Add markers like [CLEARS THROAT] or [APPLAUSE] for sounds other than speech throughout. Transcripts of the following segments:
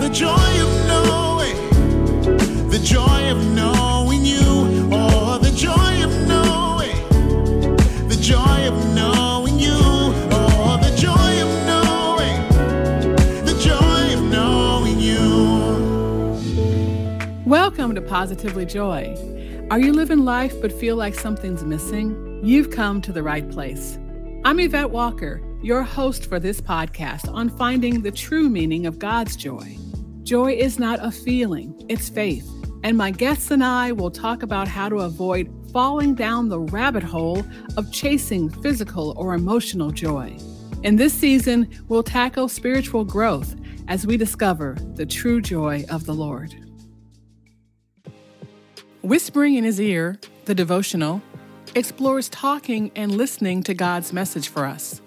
the joy of knowing, the joy of knowing you. Oh, the joy of knowing, the joy of knowing you. Oh, the joy of knowing, the joy of knowing you. Welcome to Positively Joy. Are you living life but feel like something's missing? You've come to the right place. I'm Yvette Walker, your host for this podcast on finding the true meaning of God's joy. Joy is not a feeling, it's faith. And my guests and I will talk about how to avoid falling down the rabbit hole of chasing physical or emotional joy. In this season, we'll tackle spiritual growth as we discover the true joy of the Lord. Whispering in His Ear, the devotional, explores talking and listening to God's message for us.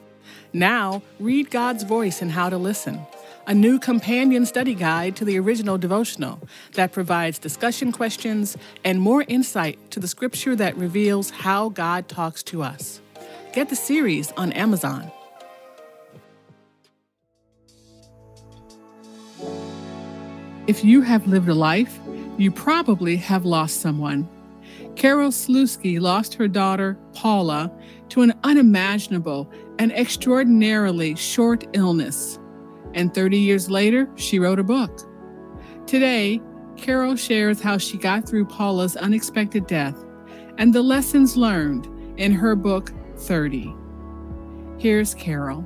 Now, read God's voice and how to listen, a new companion study guide to the original devotional that provides discussion questions and more insight to the scripture that reveals how God talks to us. Get the series on Amazon. If you have lived a life, you probably have lost someone. Carole Sluski lost her daughter, Paula, to an unimaginable and extraordinarily short illness. And 30 years later, she wrote a book. Today, Carole shares how she got through Paula's unexpected death and the lessons learned in her book, 30. Here's Carole.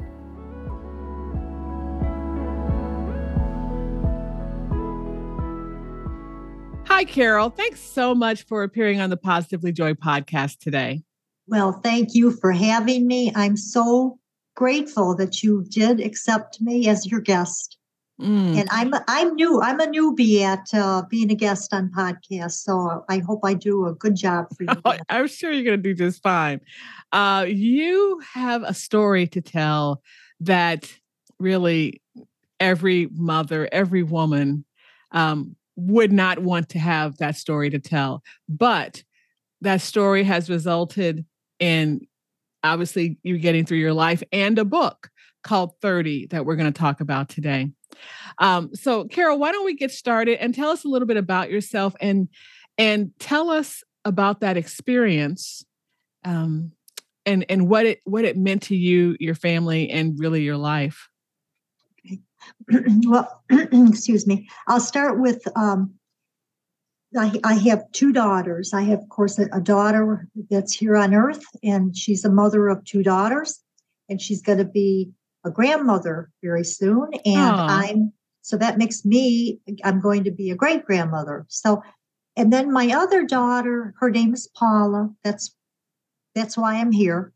Hi, Carole. Thanks so much for appearing on the Positively Joy podcast today. Well, thank you for having me. I'm so grateful that you did accept me as your guest. Mm. And I'm I'm new. I'm a newbie at uh, being a guest on podcasts, so I hope I do a good job for you. [LAUGHS] Oh, I'm sure you're going to do just fine. Uh, you have a story to tell that really every mother, every woman um, would not want to have that story to tell. But that story has resulted in obviously you're getting through your life and a book called 30 that we're going to talk about today. Um, so Carole, why don't we get started and tell us a little bit about yourself and and tell us about that experience um, and and what it what it meant to you, your family, and really your life. [CLEARS THROAT] well, [CLEARS THROAT] excuse me. I'll start with um, I, I, have two daughters. I have, of course, a, a, daughter that's here on earth, and she's a mother of two daughters, and she's going to be a grandmother very soon. And Aww. I'm so that makes me, I'm going to be a great grandmother. So, and then my other daughter, her name is Paula. That's that's why I'm here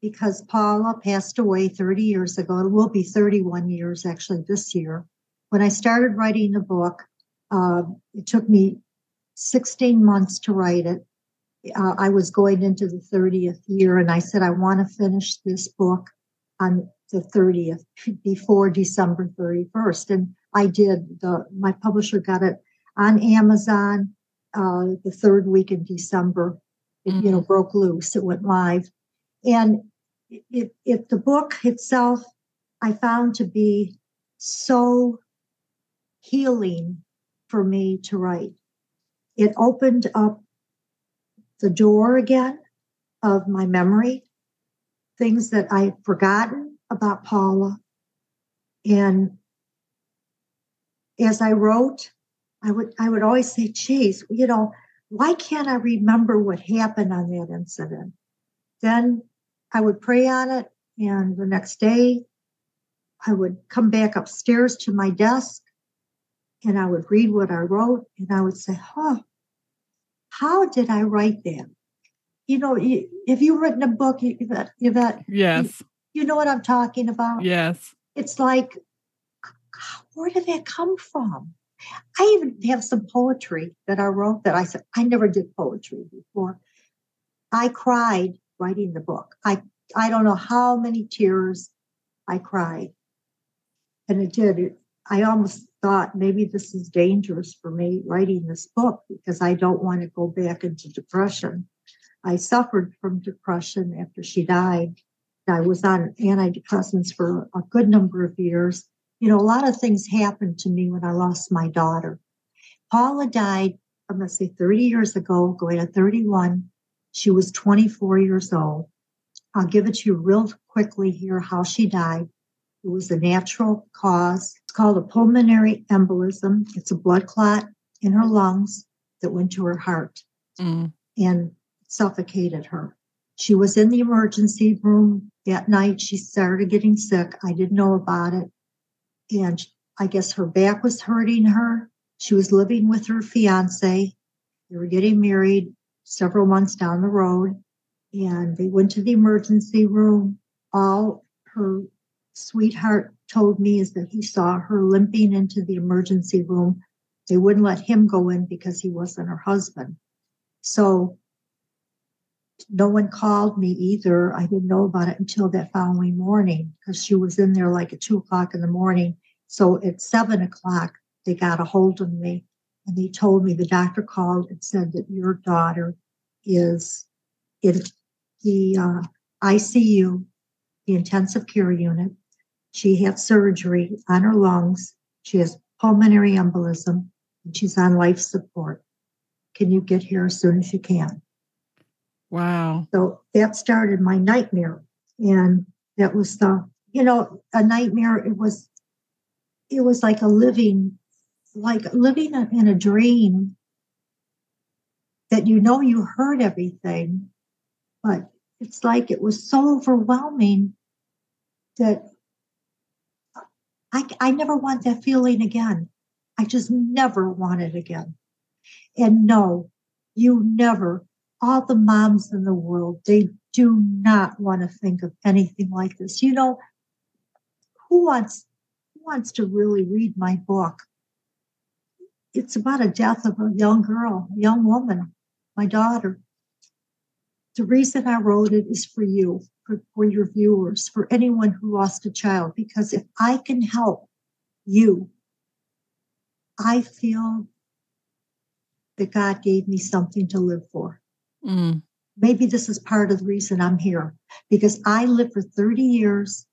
because Paula passed away 30 years ago. It will be 31 years actually this year. When I started writing the book, uh, it took me 16 months to write it. Uh, I was going into the 30th year, and I said, I want to finish this book on the 30th before December 31st. And I did. The, my publisher got it on Amazon uh, the third week in December. It, mm-hmm. you know, broke loose. It went live. And it, it, the book itself, I found to be so healing for me to write. It opened up the door again of my memory, things that I'd forgotten about Paula. And as I wrote, I would I would always say, geez, you know, why can't I remember what happened on that incident? Then I would pray on it, and the next day I would come back upstairs to my desk and I would read what I wrote and I would say, huh, how did I write that? You know, if you've written a book, Yvette, Yvette yes, you, you know what I'm talking about. Yes, it's like, where did that come from? I even have some poetry that I wrote that I said I never did poetry before. I cried writing the book. I I don't know how many tears I cried, and it did. It, I almost thought maybe this is dangerous for me writing this book because I don't want to go back into depression. I suffered from depression after she died. I was on antidepressants for a good number of years. You know, a lot of things happened to me when I lost my daughter. Paula died, I'm going to say 30 years ago, going to 31. She was 24 years old. I'll give it to you real quickly here how she died. It was a natural cause. It's called a pulmonary embolism. It's a blood clot in her lungs that went to her heart Mm. and suffocated her. She was in the emergency room that night. She started getting sick. I didn't know about it. And I guess her back was hurting her. She was living with her fiance. They were getting married several months down the road. And they went to the emergency room. All her sweetheart told me is that he saw her limping into the emergency room. They wouldn't let him go in because he wasn't her husband. So no one called me either. I didn't know about it until that following morning because she was in there like at two o'clock in the morning. So at seven o'clock, they got a hold of me and they told me the doctor called and said that your daughter is in the uh, ICU, the intensive care unit. She had surgery on her lungs. She has pulmonary embolism and she's on life support. Can you get here as soon as you can? Wow. So that started my nightmare. And that was the, you know, a nightmare. It was, it was like a living, like living in a dream that you know you heard everything, but it's like it was so overwhelming that I, I never want that feeling again. I just never want it again. And no, you never all the moms in the world, they do not want to think of anything like this. You know, who wants who wants to really read my book? It's about a death of a young girl, a young woman, my daughter. The reason I wrote it is for you, for, for your viewers, for anyone who lost a child, because if I can help you, I feel that God gave me something to live for Mm. maybe this is part of the reason I'm here because I lived for 30 years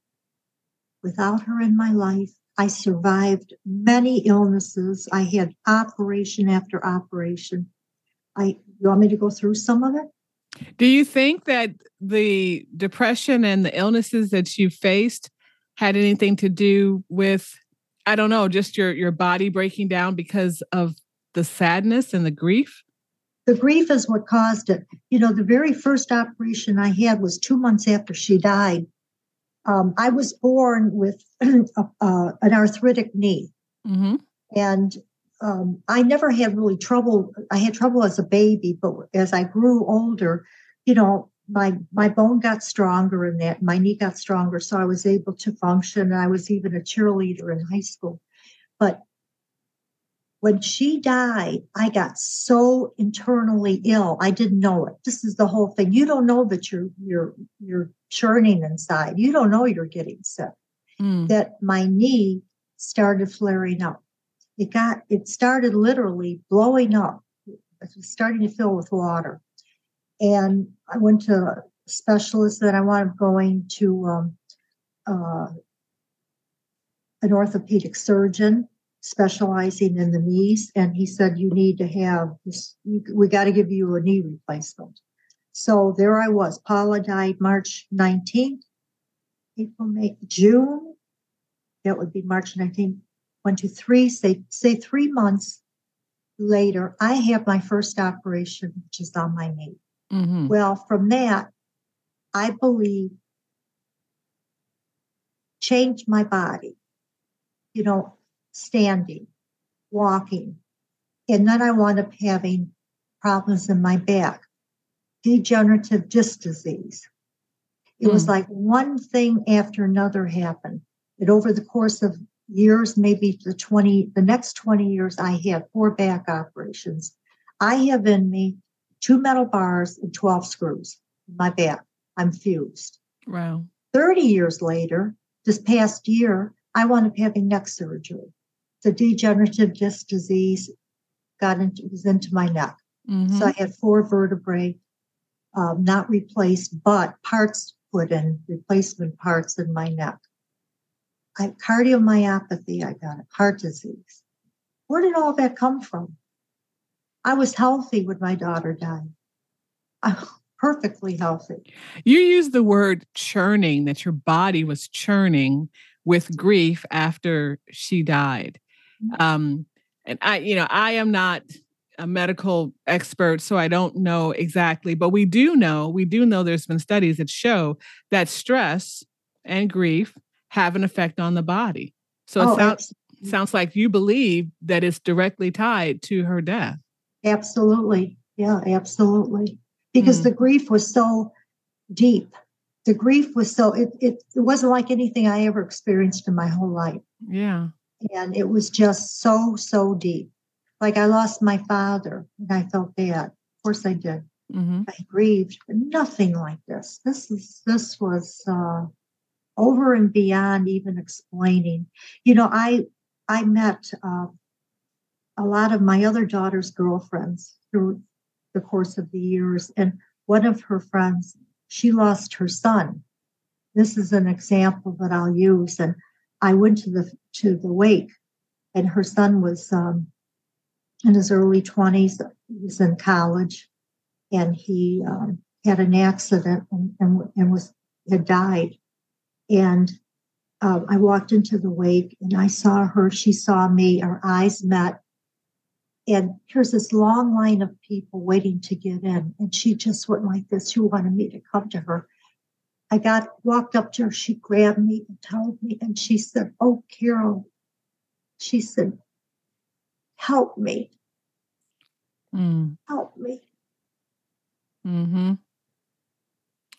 without her in my life. I survived many illnesses. I had operation after operation. I you want me to go through some of it? Do you think that the depression and the illnesses that you faced had anything to do with, I don't know, just your your body breaking down because of the sadness and the grief? The grief is what caused it. You know, the very first operation I had was two months after she died. Um, I was born with [CLEARS THROAT] a, uh, an arthritic knee. Mm-hmm. and um, I never had really trouble. I had trouble as a baby, but as I grew older, you know, my my bone got stronger and that my knee got stronger, so I was able to function. And I was even a cheerleader in high school. But when she died, I got so internally ill. I didn't know it. This is the whole thing. You don't know that you're you're you're churning inside. You don't know you're getting sick Mm. that my knee started flaring up. It got, it started literally blowing up. It was starting to fill with water. And I went to a specialist that I wound up going to um, uh, an orthopedic surgeon specializing in the knees. And he said, You need to have this, we got to give you a knee replacement. So there I was. Paula died March 19th. April, May, June. That would be March 19th. One, two, three, say, say three months later, I have my first operation, which is on my knee. Hmm Well, from that, I believe changed my body, you know, standing, walking. And then I wound up having problems in my back, degenerative disc disease. It was Hmm. like one thing after another happened. And over the course of years, maybe the 20, the next 20 years, I had four back operations. I have in me two metal bars and 12 screws in my back. I'm fused. Wow. 30 years later, this past year, I wound up having neck surgery. The degenerative disc disease got into was into my neck. Mhm. So I had four vertebrae, um, not replaced, but parts put in, replacement parts in my neck. I, have cardiomyopathy, I got it, heart disease. Where did all that come from? I was healthy when my daughter died. I'm perfectly healthy. You use the word churning, that your body was churning with grief after she died. Mm-hmm. Um, and I, you know, I am not a medical expert, so I don't know exactly, but we do know, we do know there's been studies that show that stress and grief have an effect on the body. So it Oh, sounds, sounds like you believe that it's directly tied to her death. Absolutely. Yeah, absolutely. Because Mm. the grief was so deep. The grief was so, it, it, it wasn't like anything I ever experienced in my whole life. Yeah. And it was just so, so deep. Like I lost my father and I felt bad. Of course I did. hmm I grieved, but nothing like this. This is this was uh, over and beyond even explaining. You know, I I met uh, a lot of my other daughter's girlfriends through the course of the years, and one of her friends, she lost her son. This is an example that I'll use, and I went to the to the wake, and her son was um, in his early twenties. He was in college and he um, had an accident and, and, and was had died. And uh, I walked into the wake and I saw her. She saw me. Our eyes met. And here's this long line of people waiting to get in. And she just went like this. She wanted me to come to her. I got walked up to her. She grabbed me and told me, and she said, "Oh, Carole," she said, "Help me, Mm. help me." Mm-hmm.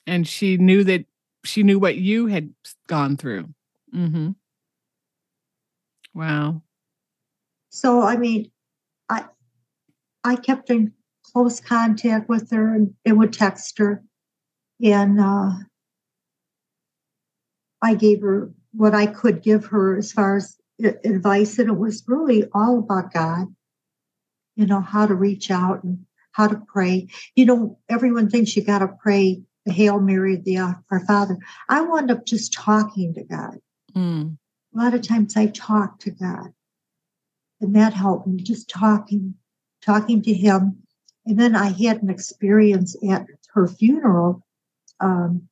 And she knew that she knew what you had gone through. Mm-hmm. Wow. So I mean, I kept in close contact with her and, and would text her, and uh, I gave her what I could give her as far as advice, and it was really all about God. You know how to reach out and how to pray. You know, everyone thinks you got to pray the Hail Mary, the uh, Our Father. I wound up just talking to God. Mm. A lot of times I talk to God and that helped me just talking talking to him. And then i had an experience at her funeral. Um,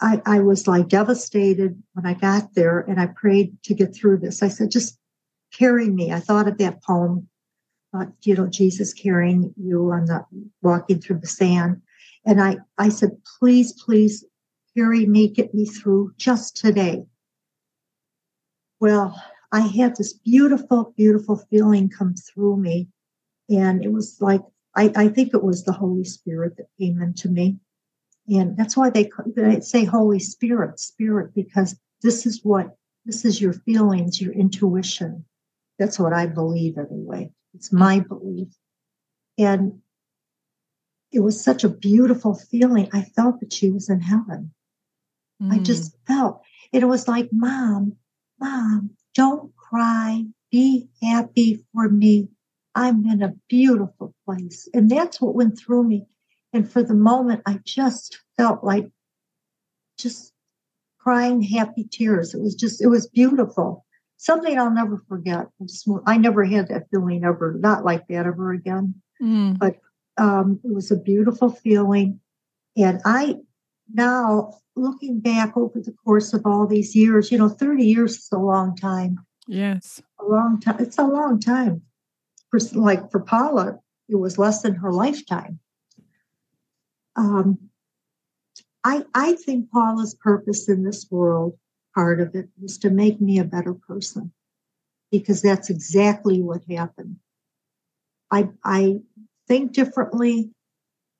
I, I was like devastated when i got there and i prayed to get through this. I said just carry me. I thought of that poem uh, you know jesus carrying you on the walking through the sand. And i i said please please carry me get me through just today. Well, I had this beautiful, beautiful feeling come through me. And it was like, I, I think it was the Holy Spirit that came into me. And that's why they, they say Holy Spirit, Spirit, because this is what, this is your feelings, your intuition. That's what I believe anyway. It's my belief. And it was such a beautiful feeling. I felt that she was in heaven. I Mm. just felt it was like, Mom, Mom, don't cry. Be happy for me. I'm in a beautiful place. And that's what went through me. And for the moment, I just felt like just crying happy tears. It was just, it was beautiful. Something I'll never forget. I never had that feeling ever, not like that ever again Mm. um, it was a beautiful feeling. And I now looking back over the course of all these years, you know, 30 years is a long time. Yes. A long time. It's a long time. For like for Paula, it was less than her lifetime. Um, I I think Paula's purpose in this world, part of it, was to make me a better person, because that's exactly what happened. I I think differently.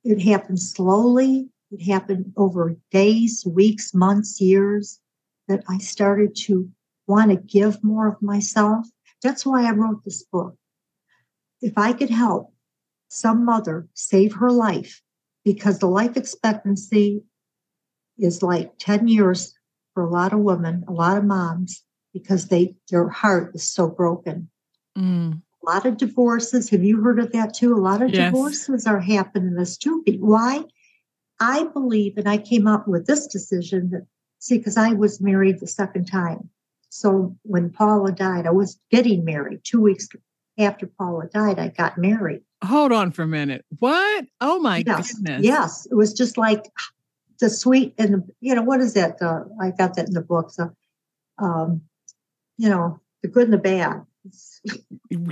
It happened slowly. It happened over days, weeks, months, years that I started to want to give more of myself. That's why I wrote this book. If I could help some mother save her life, because the life expectancy is like 10 years for a lot of women, a lot of moms, because they their heart is so broken Mm. a lot of divorces. Have you heard of that too? A lot of Yes. divorces are happening this too. Why? I believe, and I came up with this decision that See, because I was married the second time. So when Paula died, I was getting married. Two weeks after Paula died, I got married. Hold on for a minute. What? Oh my yes. goodness. Yes. It was just like the sweet and the, you know, what is that? Uh, I got that in the book. So, um, you know, the good and the bad.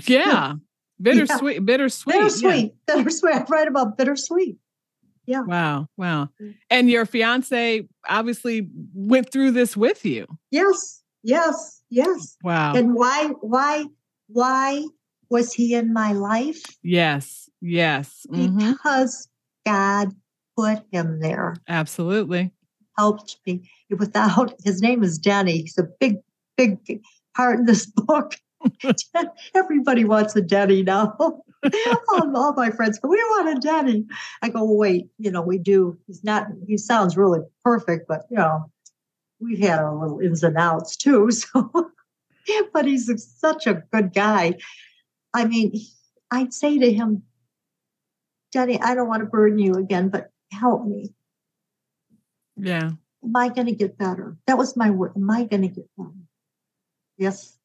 Yeah. Bittersweet, [LAUGHS] yeah. bittersweet. Bittersweet. Yeah. Bittersweet. I write about bittersweet. Yeah. Wow. Wow. And your fiance obviously went through this with you. Yes. Yes. Yes. Wow. And why, why, why was he in my life? Yes. Yes. Mm-hmm. Because God put him there. Absolutely. Helped me. Without his name is Danny. He's a big, big part in this book. [LAUGHS] [LAUGHS] Everybody wants a Danny now. All, all, my friends go, we want a Denny. I go, wait, you know, we do. He's not, he sounds really perfect, but you know, we've had our little ins and outs too. [LAUGHS] So, but he's such a good guy. I mean, I'd say to him, Denny, I don't want to burden you again, but help me. Yeah. Am I going to get better? That was my word. Am I going to get better? Yes.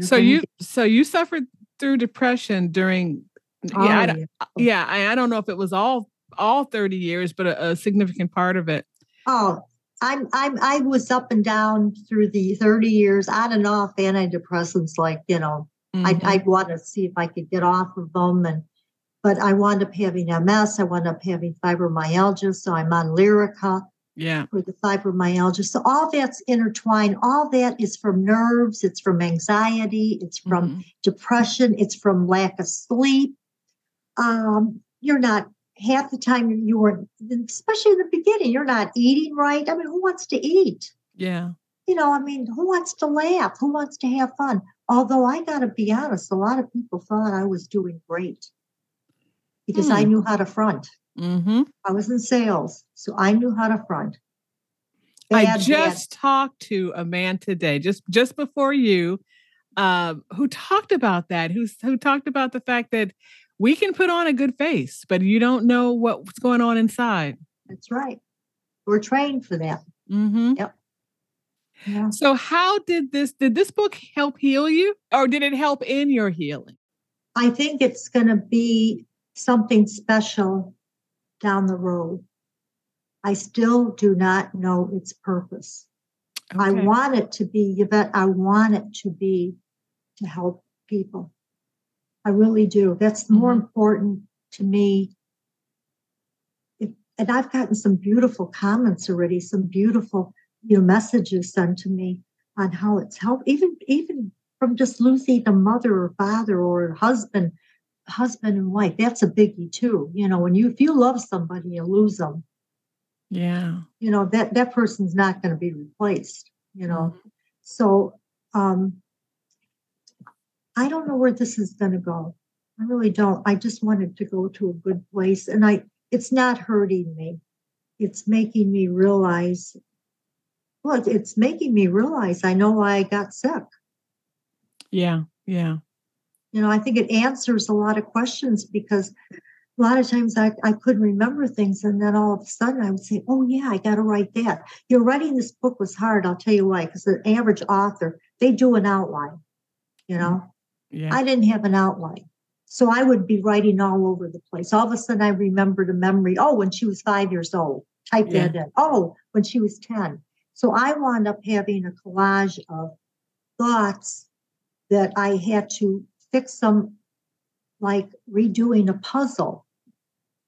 so you, get- so you suffered through depression during, oh, yeah, I, yeah. yeah I, I, don't know if it was all all 30 years, but a, a significant part of it. Oh, I'm I'm I was up and down through the 30 years, on and off antidepressants. Like you know, mm-hmm. I I want to see if I could get off of them, and but I wound up having MS. I wound up having fibromyalgia, so I'm on Lyrica. Yeah. For the fibromyalgia, so all that's intertwined. All that is from nerves. It's from anxiety. It's from mm-hmm. depression. It's from lack of sleep. Um, you're not half the time you were, especially in the beginning, you're not eating right. I mean, who wants to eat? Yeah. You know, I mean, who wants to laugh? Who wants to have fun? Although I got to be honest, a lot of people thought I was doing great because hmm. I knew how to front. Mm-hmm. I was in sales, so I knew how to front. Bad, I just bad. talked to a man today, just just before you, uh, who talked about that. Who who talked about the fact that we can put on a good face, but you don't know what's going on inside. That's right. We're trained for that. Mm-hmm. Yep. Yeah. So, how did this did this book help heal you, or did it help in your healing? I think it's going to be something special down the road. I still do not know its purpose. Okay. I want it to be, Yvette, I want it to be to help people. I really do. That's more mm-hmm. important to me. If, and I've gotten some beautiful comments already, some beautiful you know messages sent to me on how it's helped, even even from just losing a mother or father or husband, husband and wife. That's a biggie too. You know, when you if you love somebody, you lose them. Yeah. You know that that person's not going to be replaced. You know, mm-hmm. so um, I don't know where this is going to go. I really don't. I just wanted to go to a good place. And I, it's not hurting me. It's making me realize, well, it's making me realize I know why I got sick. Yeah. Yeah. You know, I think it answers a lot of questions because a lot of times I, I couldn't remember things. And then all of a sudden I would say, oh, yeah, I got to write that. You know, writing this book was hard. I'll tell you why, because the average author, they do an outline, you know. Yeah. I didn't have an outline. So I would be writing all over the place. All of a sudden, I remembered a memory. Oh, when she was five years old, type yeah. that in. Oh, when she was 10. So I wound up having a collage of thoughts that I had to fix them like redoing a puzzle.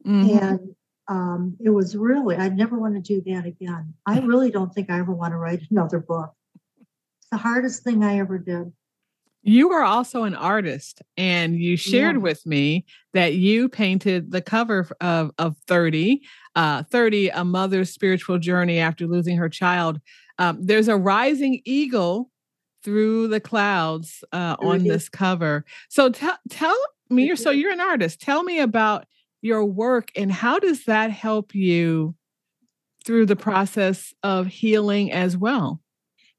Mm-hmm. And um, it was really, I never want to do that again. I really don't think I ever want to write another book. It's the hardest thing I ever did. You are also an artist, and you shared yeah. with me that you painted the cover of, of 30, uh, 30, A Mother's Spiritual Journey After Losing Her Child. Um, there's a rising eagle through the clouds uh, on this cover. So tell tell me, so you're an artist. Tell me about your work and how does that help you through the process of healing as well?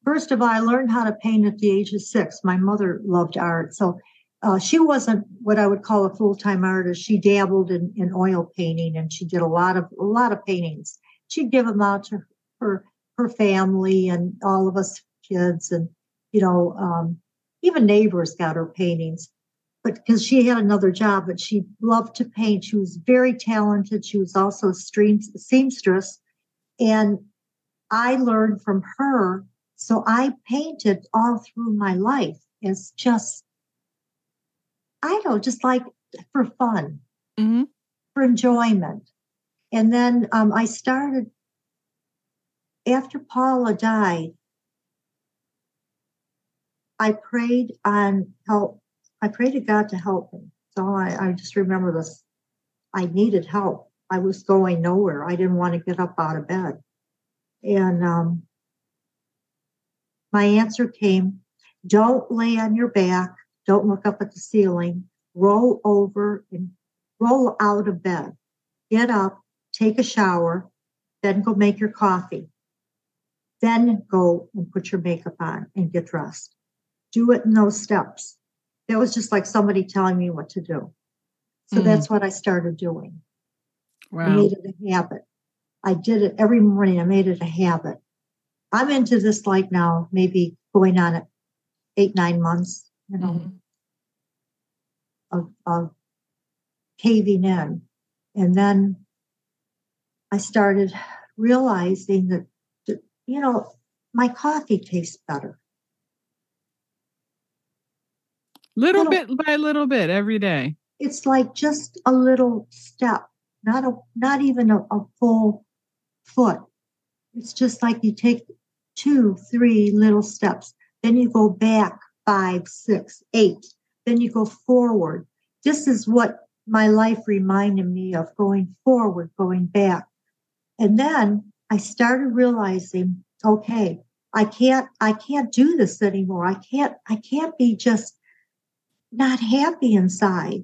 First of all, I learned how to paint at the age of six. My mother loved art. So uh, she wasn't what I would call a full-time artist. She dabbled in, in oil painting and she did a lot of a lot of paintings. She'd give them out to her her family and all of us kids and you know um, even neighbors got her paintings but because she had another job but she loved to paint she was very talented she was also a seamstress and i learned from her so i painted all through my life as just i don't know just like for fun Mhm. for enjoyment and then um, i started after paula died I prayed on help. I prayed to God to help me. So I, I just remember this. I needed help. I was going nowhere. I didn't want to get up out of bed. And um, my answer came don't lay on your back, don't look up at the ceiling, roll over and roll out of bed. Get up, take a shower, then go make your coffee. Then go and put your makeup on and get dressed do it in those steps. That was just like somebody telling me what to do. So Mm. that's what I started doing. I made it a habit. I did it every morning. I made it a habit. I'm into this like now, maybe going on eight, nine months, you know, Mhm. of, of caving in. And then I started realizing that, that, you know, my coffee tastes better. Little little- bit by little bit every day. it's like just a little step, not a not even a, a full foot. It's just like you take two, three little steps, then you go back five, six, eight, then you go forward. This is what my life reminded me of going forward, going back. And then I started realizing, okay, I can't I can't do this anymore. I can't I can't be just not happy inside.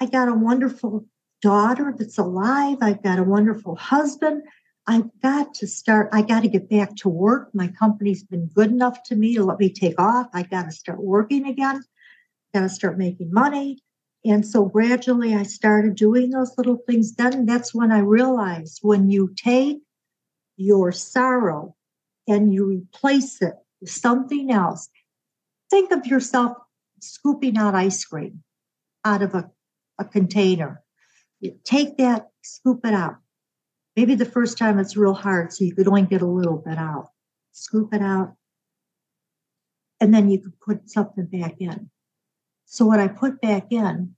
I got a wonderful daughter that's alive. I've got a wonderful husband. I've got to start, I got to get back to work. My company's been good enough to me to let me take off. I got to start working again. Got to start making money. And so gradually I started doing those little things. Then that's when I realized when you take your sorrow and you replace it with something else, think of yourself scooping out ice cream out of a, a container. You take that, scoop it out. Maybe the first time it's real hard, so you could only get a little bit out. Scoop it out. And then you could put something back in. So, what I put back in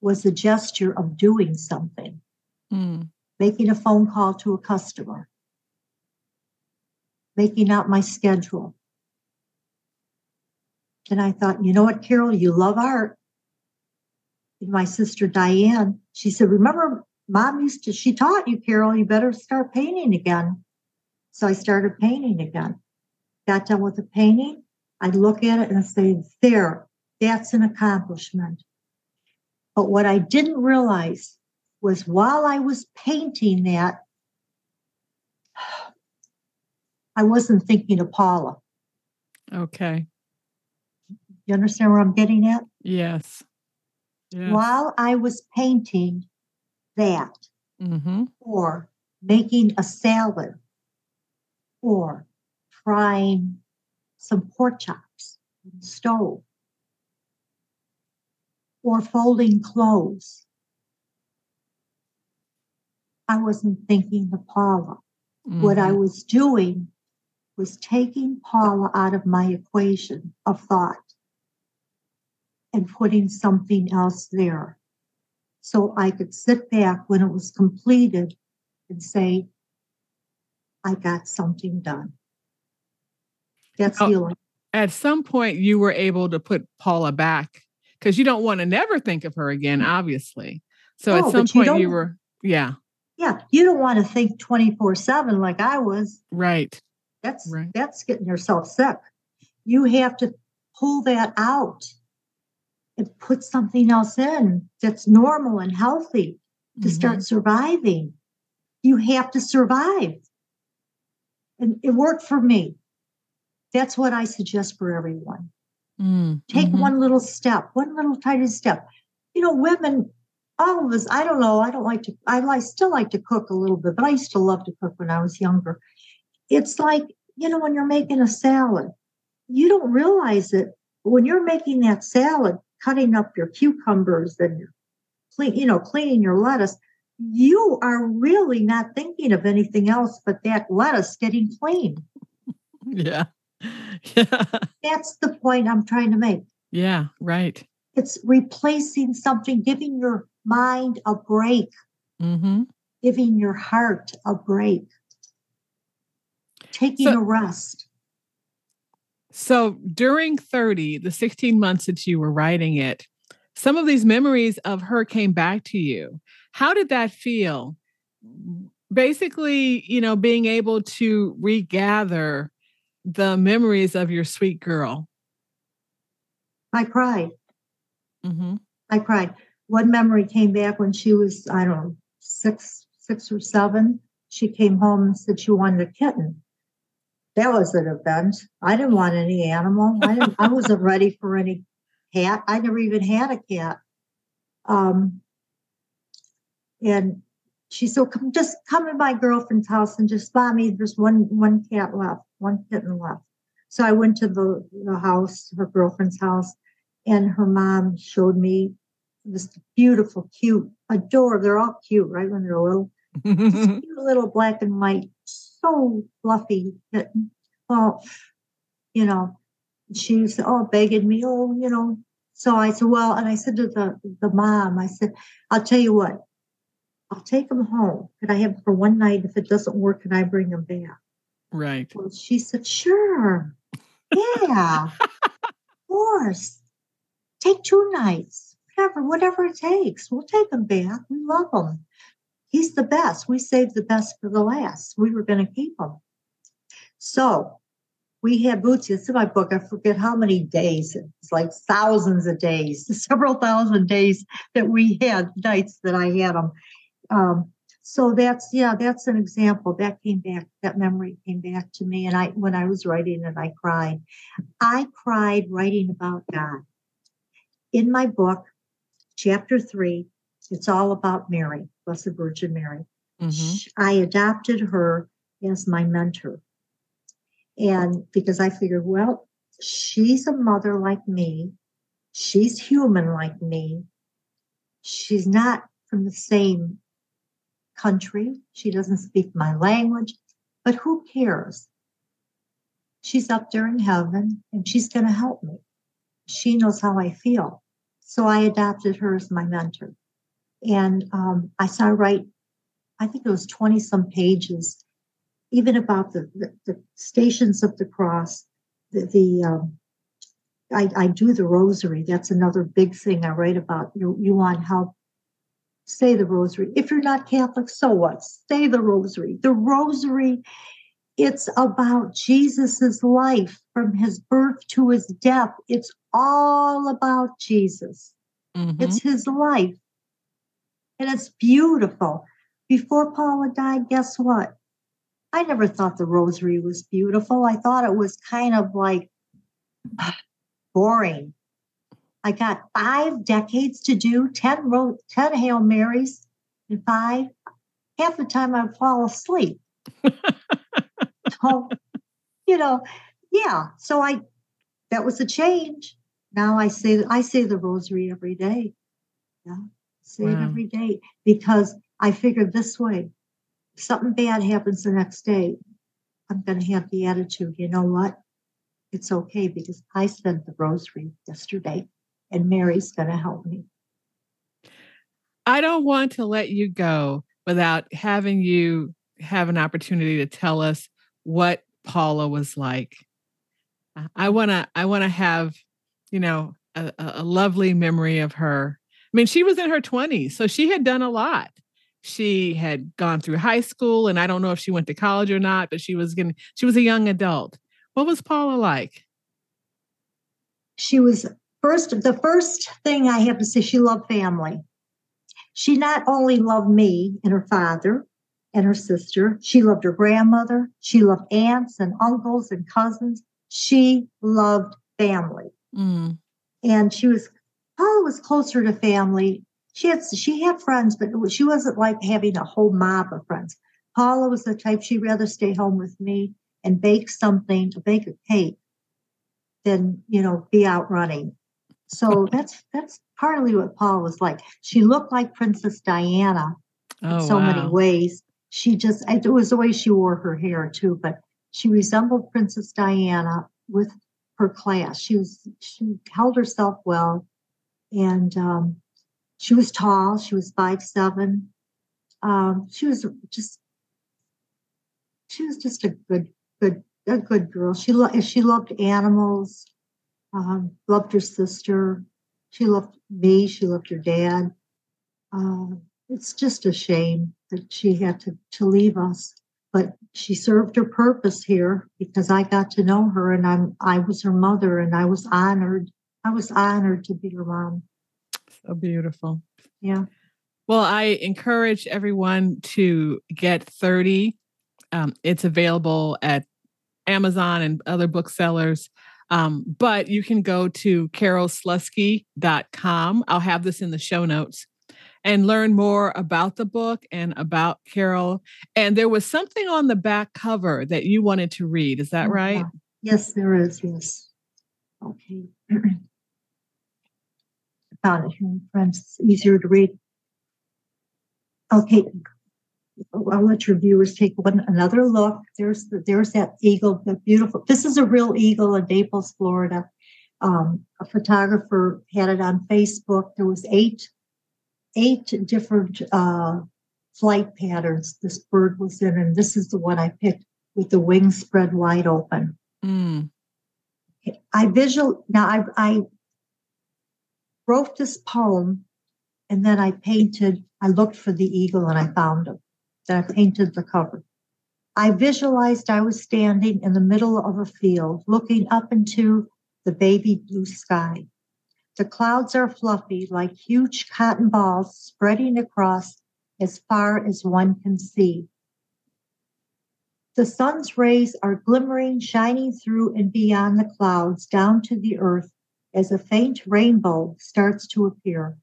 was a gesture of doing something, Mm. making a phone call to a customer, making out my schedule. And I thought, you know what, Carole, you love art. And my sister Diane, she said, Remember, mom used to, she taught you, Carole, you better start painting again. So I started painting again. Got done with the painting. I'd look at it and say, There, that's an accomplishment. But what I didn't realize was while I was painting that, [SIGHS] I wasn't thinking of Paula. Okay. You understand where I'm getting at? Yes. Yes. While I was painting that, Mm-hmm. or making a salad, or frying some pork chops on the stove, or folding clothes, I wasn't thinking of Paula. What I Mhm. was doing was taking Paula out of my equation of thought and putting something else there. So I could sit back when it was completed and say, I got something done. That's Oh, healing. At some point, you were able to put Paula back because you don't want to never think of her again, mm. obviously. So No, at some but you point, you were, yeah, Yeah, you don't want to think 24 7 like I was. right. That's Right. that's getting yourself sick. You have to pull that out and put something else in that's normal and healthy to Mhm. start surviving. You have to survive. And it worked for me. That's what I suggest for everyone. Mm, Take mhm. one little step, one little tiny step. You know, women all of us, I don't know, I don't like to, I like, still like to cook a little bit, but I used to love to cook when I was younger. It's like, you know, when you're making a salad, you don't realize it. When you're making that salad, cutting up your cucumbers and clean, you know, cleaning your lettuce, you are really not thinking of anything else but that lettuce getting clean. Yeah. [LAUGHS] Yeah. That's the point I'm trying to make. Yeah. Right. It's replacing something, giving your mind a break, Mm-hmm. giving your heart a break, taking So- a rest. So during 30, the 16 months that you were writing it, some of these memories of her came back to you. How did that feel? Basically, you know, being able to regather the memories of your sweet girl. I cried. Mm-hmm. I cried. One memory came back when she was, I don't know, six, six or seven. She came home and said she wanted a kitten. That was an event. I didn't want any animal. I didn't, I wasn't ready for any cat. I never even had a cat. Um, and she said, "Come, just come to my girlfriend's house and just buy me. There's one one cat left, one kitten left." So I went to the, the house, her girlfriend's house, and her mom showed me this beautiful, cute, adorable. They're all cute, right? When they're little, [LAUGHS] cute little black and white, so fluffy that, Well, you know, she was all begging me, oh, you know. So I said, well, and I said to the the mom, I said, I'll tell you what, I'll take him home. Can I have him for one night? If it doesn't work, can I bring him back? right. Well, she said, sure. Yeah, [LAUGHS] of course. Take two nights, whatever, whatever it takes. We'll take him back. We love him. He's the best. We saved the best for the last. We were going to keep him. So we had Bootsy. It's in my book. I forget how many days. It's like thousands of days, [LAUGHS] several thousand days that we had nights that I had him. Um, so that's yeah, that's an example that came back. That memory came back to me, and I when I was writing it, I cried. I cried writing about God. In my book, chapter three, it's all about Mary, Blessed Virgin Mary. Mhm. I adopted her as my mentor. And because I figured, well, she's a mother like me, she's human like me, she's not from the same country, she doesn't speak my language, but who cares? She's up there in heaven and she's going to help me. She knows how I feel. So I adopted her as my mentor. And um, I saw write I think it was 20 some pages, even about the, the, the stations of the cross. The, the um, I, I do the rosary. That's another big thing I write about. You, you want help, say the rosary. If you're not Catholic, so what? Say the rosary. The rosary, it's about Jesus's life from his birth to his death. It's all about Jesus. Mhm. It's his life. And it's beautiful. Before Paula died, guess what? I never thought the rosary was beautiful. I thought it was kind of like [SIGHS] boring. I got five decades to do, 10, ro- 10 Hail Marys and five. Half the time I'd fall asleep. [LAUGHS] so, you know, yeah. So I, that was a change. Now I say, I say the rosary every day. Yeah. Say it Wow. every day because I figured this way. If something bad happens the next day, I'm going to have the attitude, you know what? It's okay because I said the rosary yesterday and Mary's going to help me. I don't want to let you go without having you have an opportunity to tell us what Paula was like. I want to I want to have, you know, a a lovely memory of her. I mean, she was in her 20s, so she had done a lot. She had gone through high school and I don't know if she went to college or not, but she was going she was a young adult. What was Paula like? She was first, the first thing I have to say, she loved family. She not only loved me and her father and her sister, she loved her grandmother, she loved aunts and uncles and cousins. She loved family. Mm, and she was Paula was closer to family she had she had friends, but was, she wasn't like having a whole mob of friends. Paula was the type she'd rather stay home with me and bake something, to bake a cake, than you know be out running. So [LAUGHS] that's that's partly what Paula was like. She looked like Princess Diana Oh, in so wow. many ways. She just it was the way she wore her hair too, but she resembled Princess Diana with her class. She was she held herself well, and um, she was tall. She was five seven. Um, she was just she was just a good good a good girl. She lo- she loved animals. Um, loved her sister. She loved me. She loved her dad. Um, it's just a shame that she had to, to leave us. But she served her purpose here because I got to know her and I'm I was her mother and I was honored. I was honored to be your mom. So beautiful. Yeah. Well, I encourage everyone to get 30. Um, it's available at Amazon and other booksellers. Um, but you can go to carolesluski.com. I'll have this in the show notes and learn more about the book and about Carole. And there was something on the back cover that you wanted to read. Is that Oh, right? Yes, there is. Yes. Okay. [CLEARS THROAT] Found it here, friends. It's easier to read. Okay. I'll let your viewers take one another look. There's the, there's that eagle, the beautiful. This is a real eagle in Naples, Florida. Um, a photographer had it on Facebook. There was eight eight different uh, flight patterns this bird was in, and this is the one I picked with the wings spread wide open. Mm, I visual now I, I wrote this poem and then I painted, I looked for the eagle and I found him. Then I painted the cover. I visualized I was standing in the middle of a field looking up into the baby blue sky. The clouds are fluffy like huge cotton balls spreading across as far as one can see. The sun's rays are glimmering, shining through and beyond the clouds down to the earth as a faint rainbow starts to appear.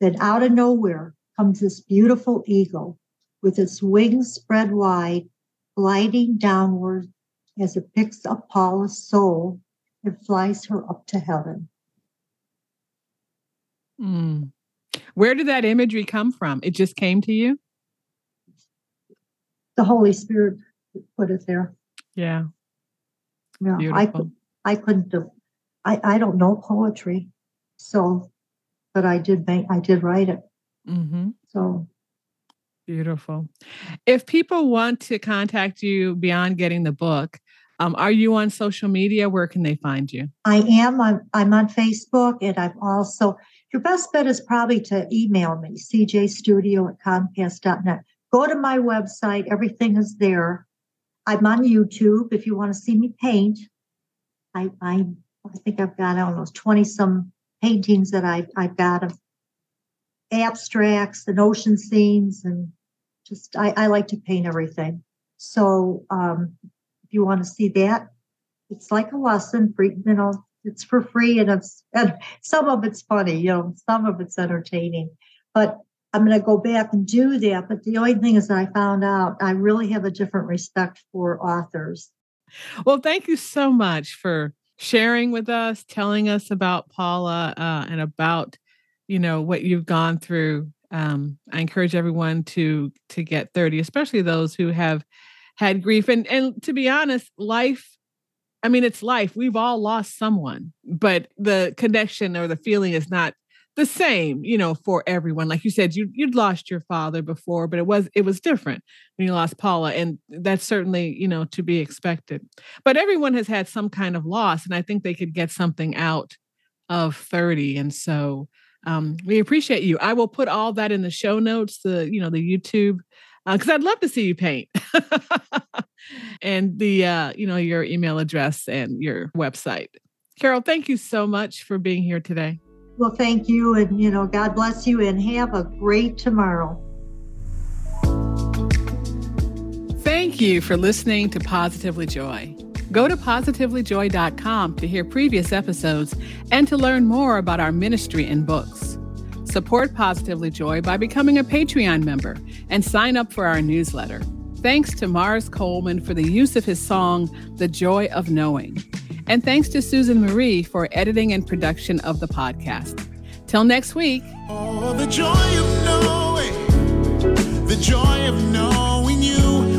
Then out of nowhere comes this beautiful eagle with its wings spread wide, gliding downward as it picks up Paula's soul and flies her up to heaven. mm. Where did that imagery come from? It just came to you? The Holy Spirit put it there. Yeah. Yeah, I, Beautiful. could, I couldn't have, I, I don't know poetry. So, but I did make, I did write it. hmm So Beautiful. If people want to contact you beyond getting the book, um, are you on social media? Where can they find you? I am. I'm, I'm on Facebook and I'm also, your best bet is probably to email me, cjstudio at comcast.net. Go to my website. Everything is there. I'm on YouTube if you want to see me paint. I, I, I think I've got, I don't know, 20 some paintings that I, I've got of abstracts and ocean scenes and just, I, I like to paint everything. So, um, if you want to see that, it's like a lesson for you know it's for free and it's and some of it's funny you know some of it's entertaining but i'm going to go back and do that but the only thing is that i found out i really have a different respect for authors Well, thank you so much for sharing with us, telling us about Paula uh, and about you know what you've gone through. Um, I encourage everyone to to get 30, especially those who have had grief. And and to be honest, life, I mean, it's life. We've all lost someone, but the connection or the feeling is not the same, you know, for everyone. Like you said, you you'd lost your father before, but it was it was different when you lost Paula. And that's certainly, you know, to be expected. But everyone has had some kind of loss, and I think they could get something out of 30. And so um, we appreciate you. I will put all that in the show notes, the you know, the YouTube because I'd love to see you paint. [LAUGHS] and the uh, you know, your email address and your website. Carole, thank you so much for being here today. Well thank you and you know god bless you and have a great tomorrow Thank you for listening to Positively Joy. Go to positivelyjoy.com to hear previous episodes and to learn more about our ministry and books. Support Positively Joy by becoming a Patreon member and sign up for our newsletter. Thanks to Mars Coleman for the use of his song, The Joy of Knowing. And thanks to Susan Marie for editing and production of the podcast. Till next week. Oh, the joy of knowing, the joy of knowing you.